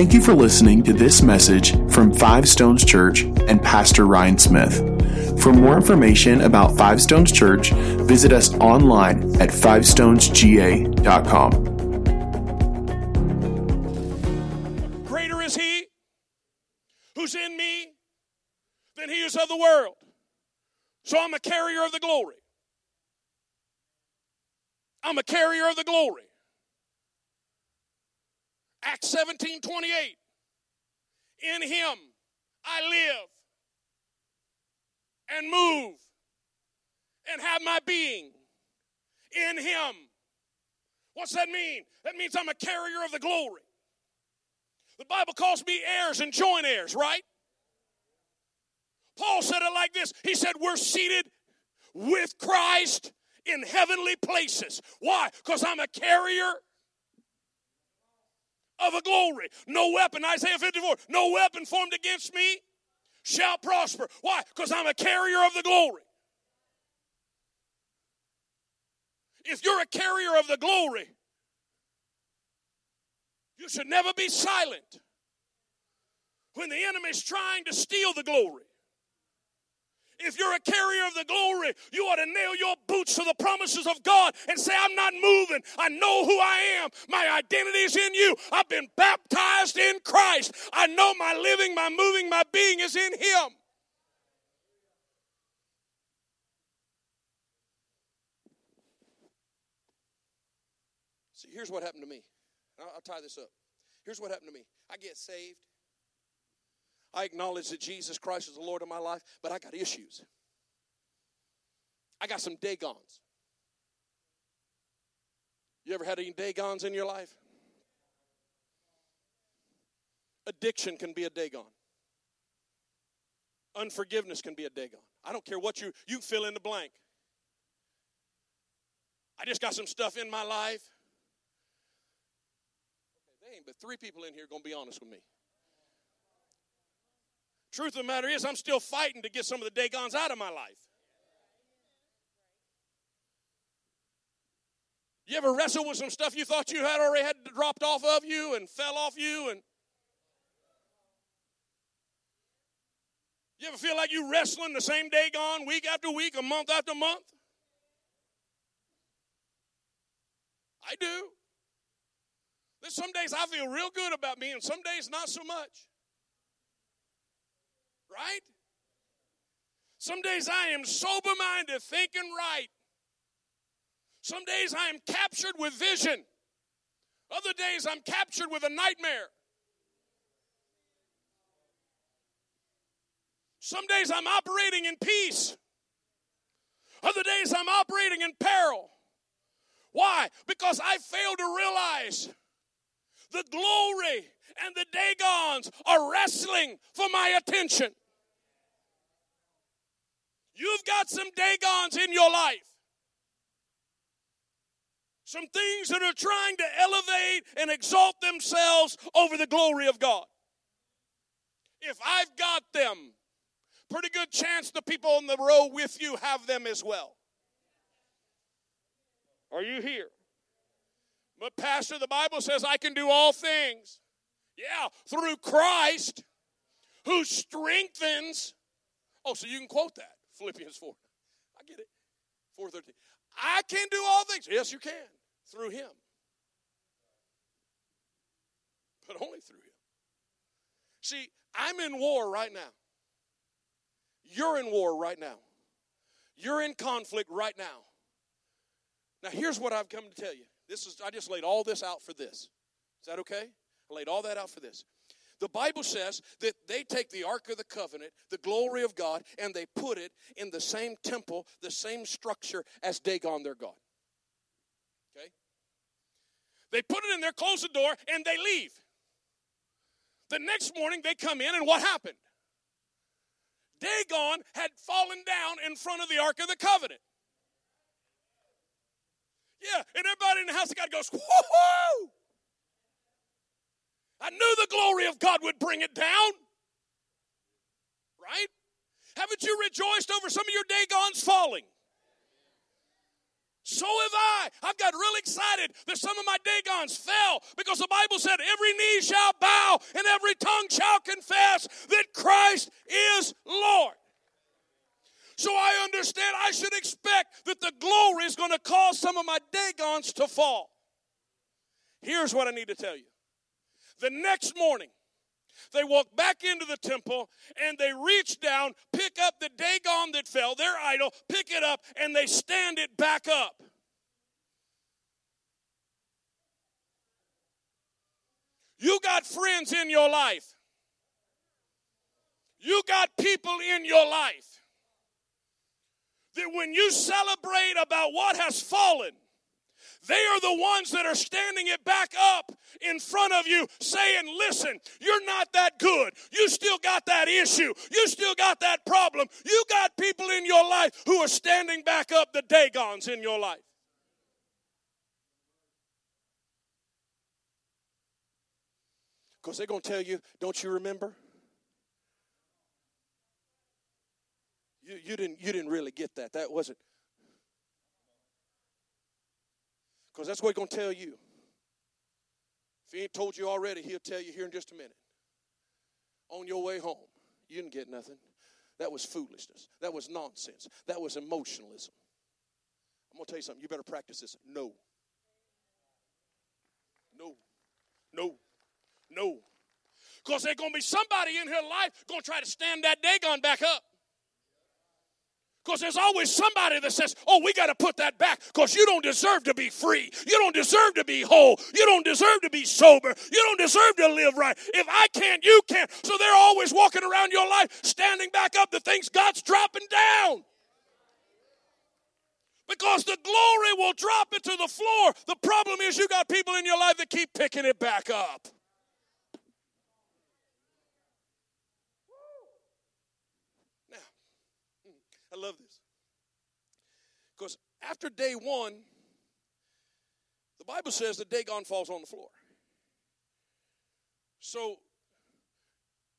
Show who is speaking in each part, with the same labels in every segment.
Speaker 1: Thank you for listening to this message from Five Stones Church and Pastor Ryan Smith. For more information about Five Stones Church, visit us online at fivestonesga.com.
Speaker 2: Greater is He who's in me than He is of the world. So I'm a carrier of the glory. I'm a carrier of the glory. Acts 17 28. In him I live and move and have my being. In him. What's that mean? That means I'm a carrier of the glory. The Bible calls me heirs and joint heirs, right? Paul said it like this He said, We're seated with Christ in heavenly places. Why? Because I'm a carrier of a glory. No weapon, Isaiah 54, no weapon formed against me shall prosper. Why? Because I'm a carrier of the glory. If you're a carrier of the glory, you should never be silent when the enemy's trying to steal the glory. If you're a carrier of the glory, you ought to nail your boots to the promises of God and say, I'm not moving. I know who I am. My identity is in you. I've been baptized in Christ. I know my living, my moving, my being is in Him. See, here's what happened to me. I'll, I'll tie this up. Here's what happened to me I get saved. I acknowledge that Jesus Christ is the Lord of my life, but I got issues. I got some Dagons. You ever had any Dagons in your life? Addiction can be a Dagon. Unforgiveness can be a Dagon. I don't care what you you fill in the blank. I just got some stuff in my life. Okay, there ain't but three people in here gonna be honest with me. Truth of the matter is, I'm still fighting to get some of the Dagons out of my life. You ever wrestle with some stuff you thought you had already had dropped off of you and fell off you and You ever feel like you wrestling the same Dagon week after week, a month after month? I do. There's some days I feel real good about me, and some days not so much. Right? Some days I am sober minded, thinking right. Some days I am captured with vision. Other days I'm captured with a nightmare. Some days I'm operating in peace. Other days I'm operating in peril. Why? Because I fail to realize the glory and the Dagons are wrestling for my attention. You've got some Dagons in your life. Some things that are trying to elevate and exalt themselves over the glory of God. If I've got them, pretty good chance the people on the row with you have them as well. Are you here? But, Pastor, the Bible says I can do all things. Yeah, through Christ who strengthens. Oh, so you can quote that. Philippians 4. I get it. 413. I can do all things. Yes, you can. Through him. But only through him. See, I'm in war right now. You're in war right now. You're in conflict right now. Now, here's what I've come to tell you. This is I just laid all this out for this. Is that okay? I laid all that out for this. The Bible says that they take the Ark of the Covenant, the glory of God, and they put it in the same temple, the same structure as Dagon, their God. Okay? They put it in there, close the door, and they leave. The next morning, they come in, and what happened? Dagon had fallen down in front of the Ark of the Covenant. Yeah, and everybody in the house of God goes, whoo! I knew the glory of God would bring it down. Right? Haven't you rejoiced over some of your Dagons falling? So have I. I've got real excited that some of my Dagons fell because the Bible said every knee shall bow and every tongue shall confess that Christ is Lord. So I understand I should expect that the glory is going to cause some of my Dagons to fall. Here's what I need to tell you. The next morning, they walk back into the temple and they reach down, pick up the Dagon that fell, their idol, pick it up, and they stand it back up. You got friends in your life. You got people in your life that when you celebrate about what has fallen, they are the ones that are standing it back up in front of you saying, Listen, you're not that good. You still got that issue. You still got that problem. You got people in your life who are standing back up the Dagons in your life. Because they're going to tell you, Don't you remember? You, you, didn't, you didn't really get that. That wasn't Because that's what he's going to tell you. If he ain't told you already, he'll tell you here in just a minute. On your way home, you didn't get nothing. That was foolishness. That was nonsense. That was emotionalism. I'm going to tell you something. You better practice this. No. No. No. No. Because there's going to be somebody in her life going to try to stand that Dagon back up. Because there's always somebody that says, oh, we got to put that back because you don't deserve to be free. You don't deserve to be whole. You don't deserve to be sober. You don't deserve to live right. If I can't, you can't. So they're always walking around your life standing back up the things God's dropping down. Because the glory will drop it to the floor. The problem is you got people in your life that keep picking it back up. Love this. Because after day one, the Bible says that Dagon falls on the floor. So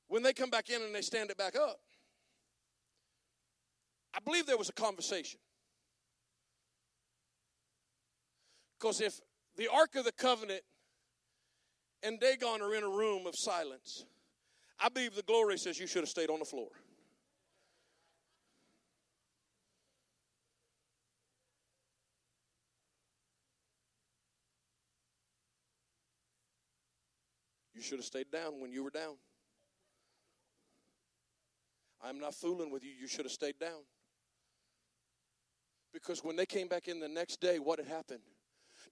Speaker 2: when they come back in and they stand it back up, I believe there was a conversation. Because if the Ark of the Covenant and Dagon are in a room of silence, I believe the glory says you should have stayed on the floor. You should have stayed down when you were down. I'm not fooling with you. You should have stayed down. Because when they came back in the next day, what had happened?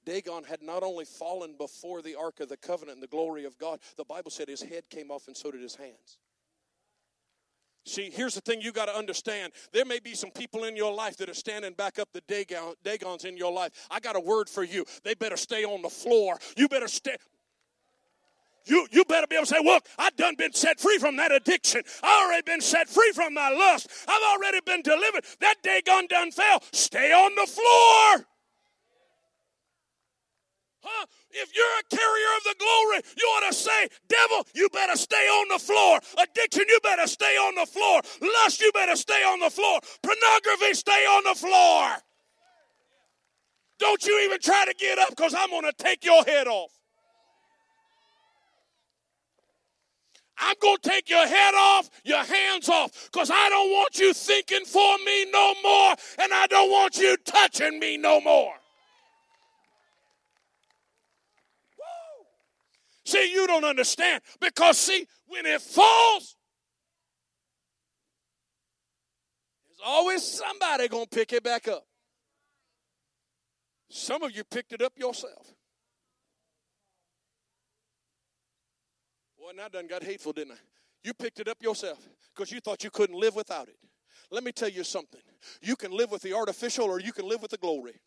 Speaker 2: Dagon had not only fallen before the Ark of the Covenant and the glory of God, the Bible said his head came off and so did his hands. See, here's the thing you got to understand. There may be some people in your life that are standing back up the Dagon, Dagons in your life. I got a word for you. They better stay on the floor. You better stay. You, you better be able to say, Look, I've done been set free from that addiction. I've already been set free from my lust. I've already been delivered. That Dagon done fell. Stay on the floor. Huh? If you're a carrier of the glory, you ought to say, Devil, you better stay on the floor. Addiction, you better stay on the floor. Lust, you better stay on the floor. Pornography, stay on the floor. Don't you even try to get up because I'm going to take your head off. I'm going to take your head off, your hands off, because I don't want you thinking for me no more, and I don't want you touching me no more. Woo. See, you don't understand because, see, when it falls, there's always somebody going to pick it back up. Some of you picked it up yourself. Boy, now done got hateful, didn't I? You picked it up yourself because you thought you couldn't live without it. Let me tell you something. You can live with the artificial or you can live with the glory.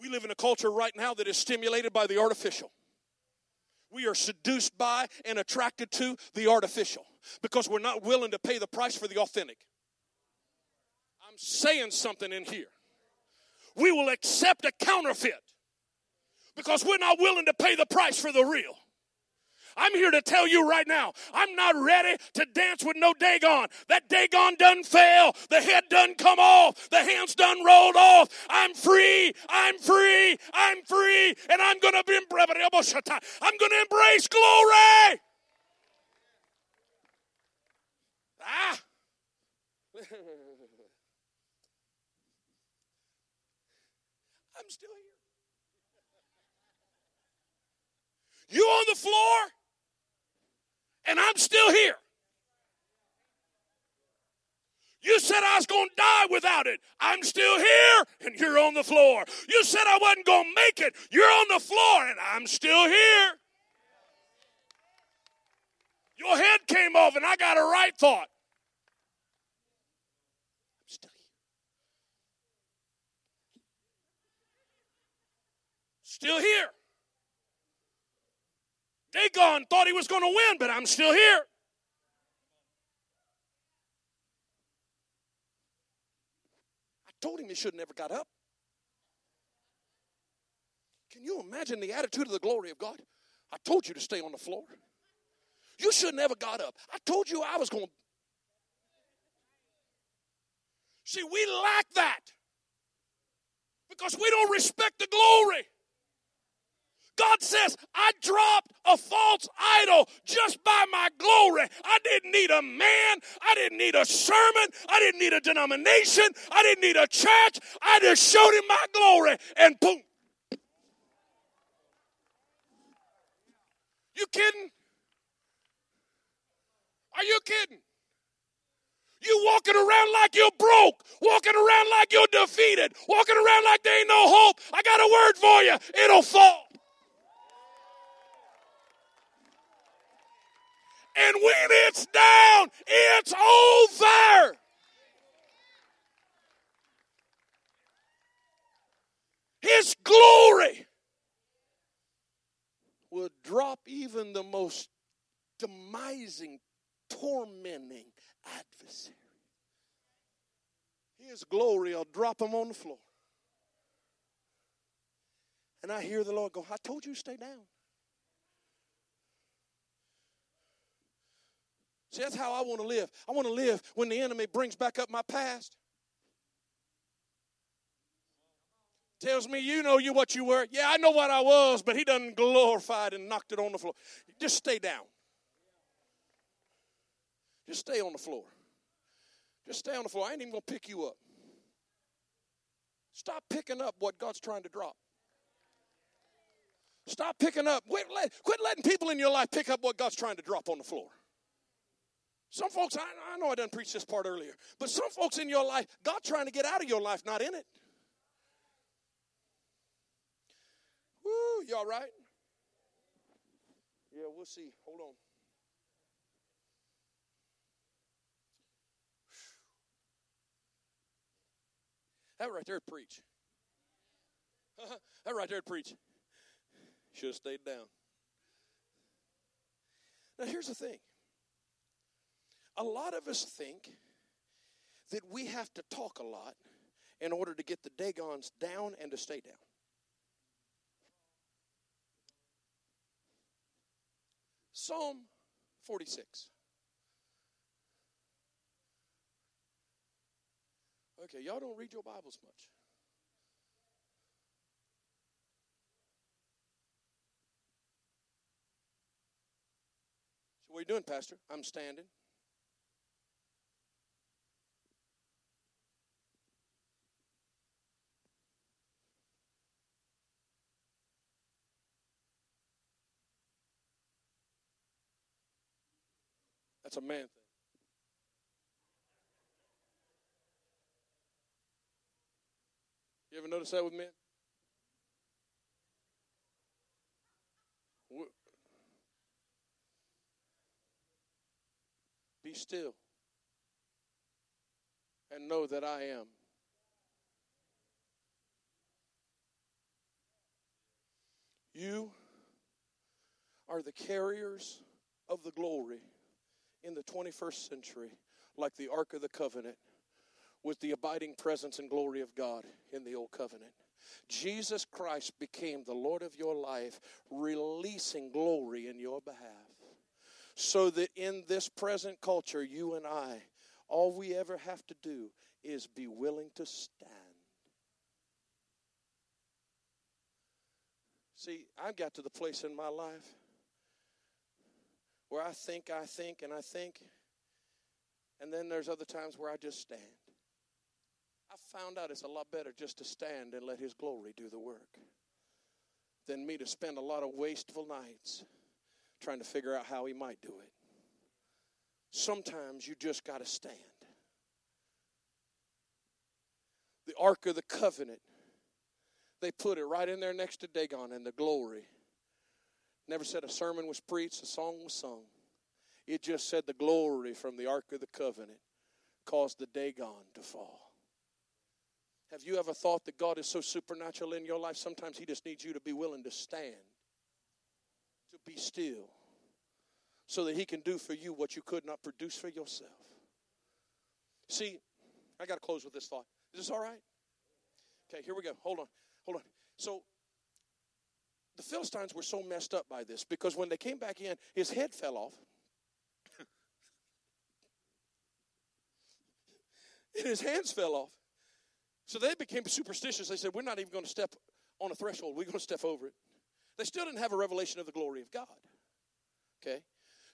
Speaker 2: We live in a culture right now that is stimulated by the artificial. We are seduced by and attracted to the artificial because we're not willing to pay the price for the authentic. I'm saying something in here. We will accept a counterfeit because we're not willing to pay the price for the real. I'm here to tell you right now, I'm not ready to dance with no Dagon. That Dagon done fell. The head done come off. The hands done rolled off. I'm free. I'm free. I'm free. And I'm going to be I'm going to embrace glory. Ah. I'm still here. You on the floor, and I'm still here. You said I was going to die without it. I'm still here, and you're on the floor. You said I wasn't going to make it. You're on the floor, and I'm still here. Your head came off, and I got a right thought. I'm still here. Still here. Dagon thought he was going to win, but I'm still here. I told him he should have never got up. Can you imagine the attitude of the glory of God? I told you to stay on the floor. You should never got up. I told you I was going. See, we lack that because we don't respect the glory. God says, I dropped a false idol just by my glory. I didn't need a man. I didn't need a sermon. I didn't need a denomination. I didn't need a church. I just showed him my glory and boom. You kidding? Are you kidding? You walking around like you're broke, walking around like you're defeated, walking around like there ain't no hope. I got a word for you. It'll fall. And when it's down, it's over. His glory will drop even the most demising, tormenting adversary. His glory will drop him on the floor. And I hear the Lord go, I told you to stay down. See, that's how I want to live. I want to live when the enemy brings back up my past. Tells me, you know you what you were. Yeah, I know what I was, but he doesn't glorified and knocked it on the floor. Just stay down. Just stay on the floor. Just stay on the floor. I ain't even to pick you up. Stop picking up what God's trying to drop. Stop picking up. Quit letting people in your life pick up what God's trying to drop on the floor. Some folks, I, I know I didn't preach this part earlier, but some folks in your life, God trying to get out of your life, not in it. Woo, you all right? Yeah, we'll see. Hold on. That right there preach. that right there preach. Should have stayed down. Now here's the thing a lot of us think that we have to talk a lot in order to get the Dagons down and to stay down. Psalm 46. Okay, y'all don't read your Bibles much. So, what are you doing, Pastor? I'm standing. That's a man thing. You ever notice that with men? Be still and know that I am. You are the carriers of the glory in the 21st century like the Ark of the Covenant with the abiding presence and glory of God in the Old Covenant. Jesus Christ became the Lord of your life, releasing glory in your behalf. So that in this present culture, you and I, all we ever have to do is be willing to stand. See, I've got to the place in my life where I think, I think, and I think, and then there's other times where I just stand. I found out it's a lot better just to stand and let His glory do the work than me to spend a lot of wasteful nights trying to figure out how He might do it. Sometimes you just got to stand. The Ark of the Covenant, they put it right in there next to Dagon and the glory. Never said a sermon was preached, a song was sung. It just said the glory from the Ark of the Covenant caused the Dagon to fall. Have you ever thought that God is so supernatural in your life? Sometimes He just needs you to be willing to stand, to be still, so that He can do for you what you could not produce for yourself. See, I got to close with this thought. Is this all right? Okay, here we go. Hold on. Hold on. So, the Philistines were so messed up by this because when they came back in, his head fell off. and his hands fell off. So they became superstitious. They said, We're not even going to step on a threshold, we're going to step over it. They still didn't have a revelation of the glory of God. Okay?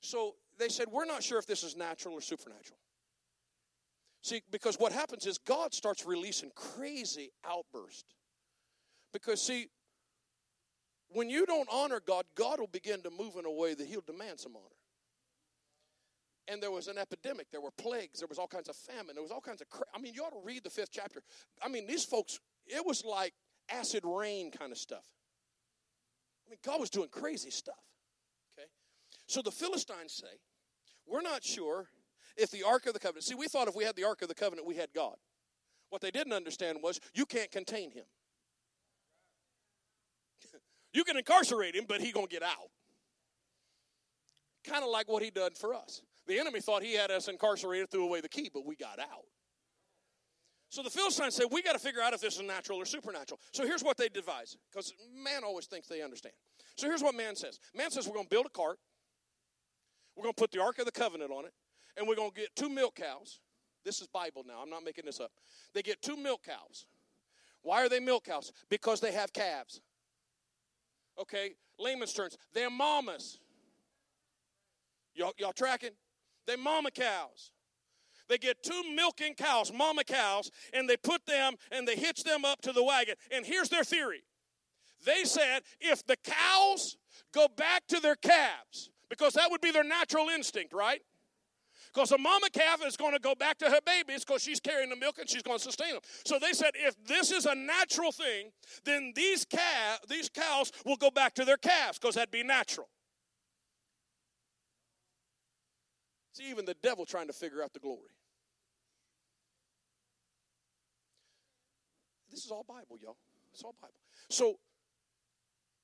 Speaker 2: So they said, We're not sure if this is natural or supernatural. See, because what happens is God starts releasing crazy outbursts. Because, see, when you don't honor God, God will begin to move in a way that He'll demand some honor and there was an epidemic. There were plagues. There was all kinds of famine. There was all kinds of. Cra- I mean, you ought to read the fifth chapter. I mean, these folks. It was like acid rain kind of stuff. I mean, God was doing crazy stuff. Okay, so the Philistines say, "We're not sure if the Ark of the Covenant." See, we thought if we had the Ark of the Covenant, we had God. What they didn't understand was you can't contain him. You can incarcerate him, but he gonna get out. Kind of like what he done for us. The enemy thought he had us incarcerated, threw away the key, but we got out. So the Philistines said, We got to figure out if this is natural or supernatural. So here's what they devise, because man always thinks they understand. So here's what man says Man says, We're going to build a cart, we're going to put the Ark of the Covenant on it, and we're going to get two milk cows. This is Bible now, I'm not making this up. They get two milk cows. Why are they milk cows? Because they have calves. Okay, layman's terms, they're mamas. Y'all, y'all tracking? They mama cows. They get two milking cows, mama cows, and they put them and they hitch them up to the wagon. And here's their theory they said if the cows go back to their calves, because that would be their natural instinct, right? Because a mama calf is going to go back to her babies because she's carrying the milk and she's going to sustain them. So they said if this is a natural thing, then these, calf, these cows will go back to their calves because that'd be natural. See, even the devil trying to figure out the glory. This is all Bible, y'all. It's all Bible. So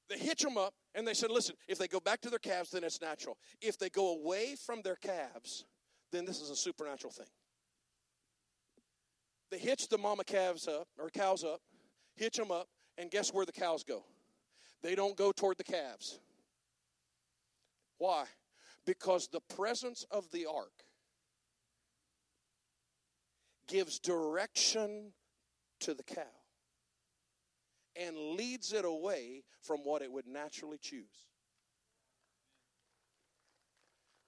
Speaker 2: they hitch them up and they said, listen, if they go back to their calves, then it's natural. If they go away from their calves, then this is a supernatural thing. They hitch the mama calves up, or cows up, hitch them up, and guess where the cows go? They don't go toward the calves. Why? Because the presence of the ark gives direction to the cow and leads it away from what it would naturally choose.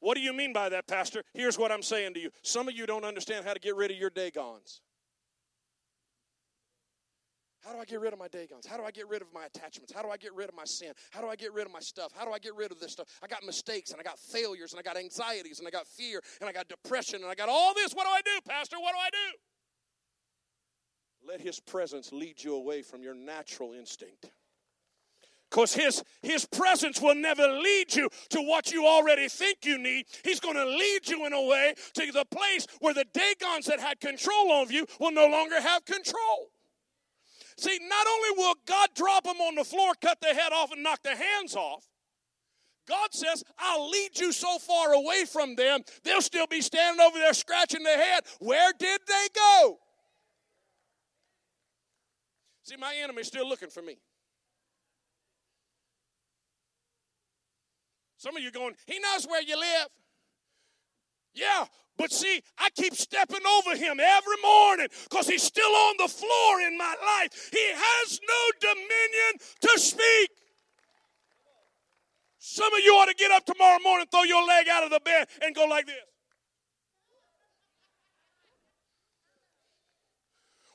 Speaker 2: What do you mean by that, Pastor? Here's what I'm saying to you. Some of you don't understand how to get rid of your Dagons. How do I get rid of my Dagons? How do I get rid of my attachments? How do I get rid of my sin? How do I get rid of my stuff? How do I get rid of this stuff? I got mistakes and I got failures and I got anxieties and I got fear and I got depression and I got all this. What do I do, Pastor? What do I do? Let His presence lead you away from your natural instinct. Because his, his presence will never lead you to what you already think you need. He's going to lead you in a way to the place where the Dagons that had control of you will no longer have control. See, not only will God drop them on the floor, cut their head off, and knock their hands off, God says, I'll lead you so far away from them, they'll still be standing over there scratching their head. Where did they go? See, my enemy's still looking for me. Some of you going, he knows where you live. Yeah, but see, I keep stepping over him every morning because he's still on the floor in my life. He has no dominion to speak. Some of you ought to get up tomorrow morning, throw your leg out of the bed, and go like this.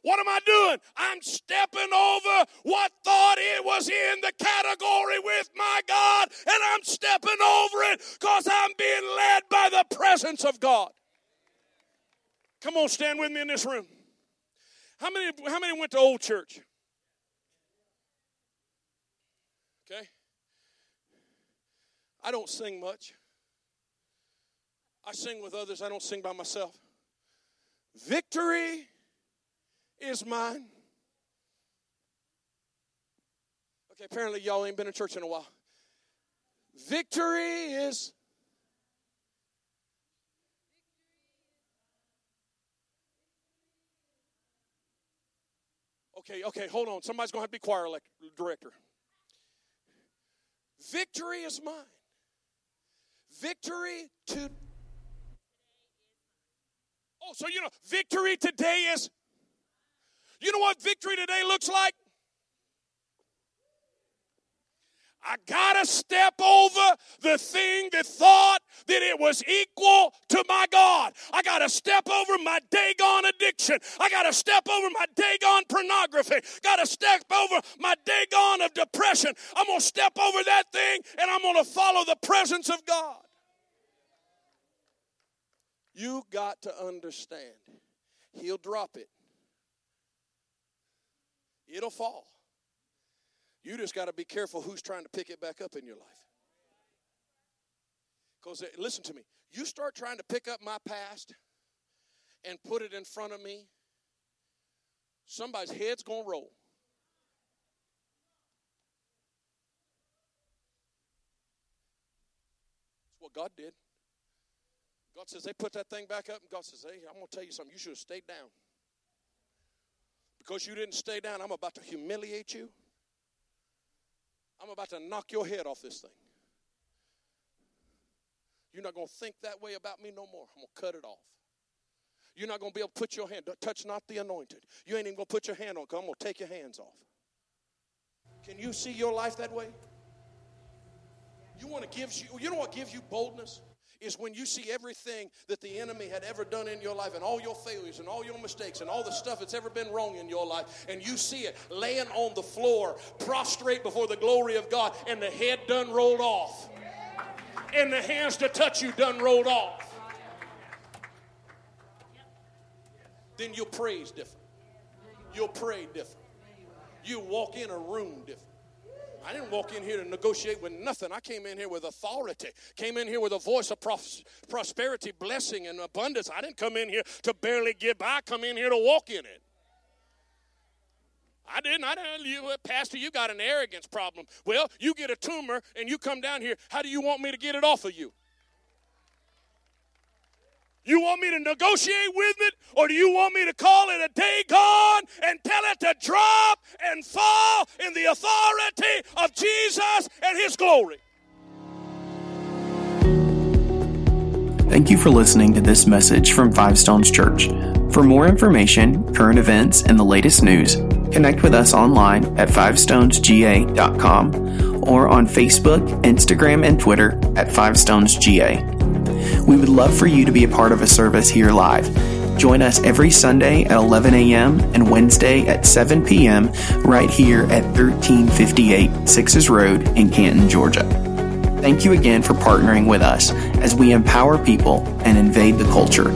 Speaker 2: What am I doing? I'm stepping over what thought it was in the category with my God, and I'm stepping over it because I'm being led by the presence of God. Come on, stand with me in this room. How many, how many went to old church? Okay. I don't sing much. I sing with others, I don't sing by myself. Victory is mine. Okay, apparently y'all ain't been in church in a while. Victory is. Okay, okay, hold on. Somebody's going to have to be choir director. Victory is mine. Victory to. Oh, so you know, victory today is you know what victory today looks like? I gotta step over the thing that thought that it was equal to my God. I gotta step over my Dagon addiction. I gotta step over my Dagon pornography. Gotta step over my Dagon of depression. I'm gonna step over that thing and I'm gonna follow the presence of God. You got to understand. He'll drop it. It'll fall. You just got to be careful who's trying to pick it back up in your life. Because uh, listen to me, you start trying to pick up my past and put it in front of me, somebody's head's going to roll. That's what God did. God says, they put that thing back up, and God says, hey, I'm going to tell you something. You should have stayed down. Because you didn't stay down, I'm about to humiliate you. I'm about to knock your head off this thing. You're not going to think that way about me no more. I'm going to cut it off. You're not going to be able to put your hand, touch not the anointed. You ain't even going to put your hand on because I'm going to take your hands off. Can you see your life that way? You want to give you, you know what gives you boldness? Is when you see everything that the enemy had ever done in your life and all your failures and all your mistakes and all the stuff that's ever been wrong in your life, and you see it laying on the floor, prostrate before the glory of God, and the head done rolled off, and the hands to touch you done rolled off. Then you'll praise different. You'll pray different. You walk in a room different. I didn't walk in here to negotiate with nothing. I came in here with authority. Came in here with a voice of pros- prosperity, blessing, and abundance. I didn't come in here to barely get by. I come in here to walk in it. I didn't. I didn't. You, uh, Pastor, you got an arrogance problem. Well, you get a tumor and you come down here. How do you want me to get it off of you? You want me to negotiate with it, or do you want me to call it a Dagon and tell it to drop and fall in the authority of Jesus and His glory?
Speaker 1: Thank you for listening to this message from Five Stones Church. For more information, current events, and the latest news, connect with us online at fivestonesga.com or on Facebook, Instagram, and Twitter at Five Stones GA. We would love for you to be a part of a service here live. Join us every Sunday at 11 a.m. and Wednesday at 7 p.m. right here at 1358 Sixes Road in Canton, Georgia. Thank you again for partnering with us as we empower people and invade the culture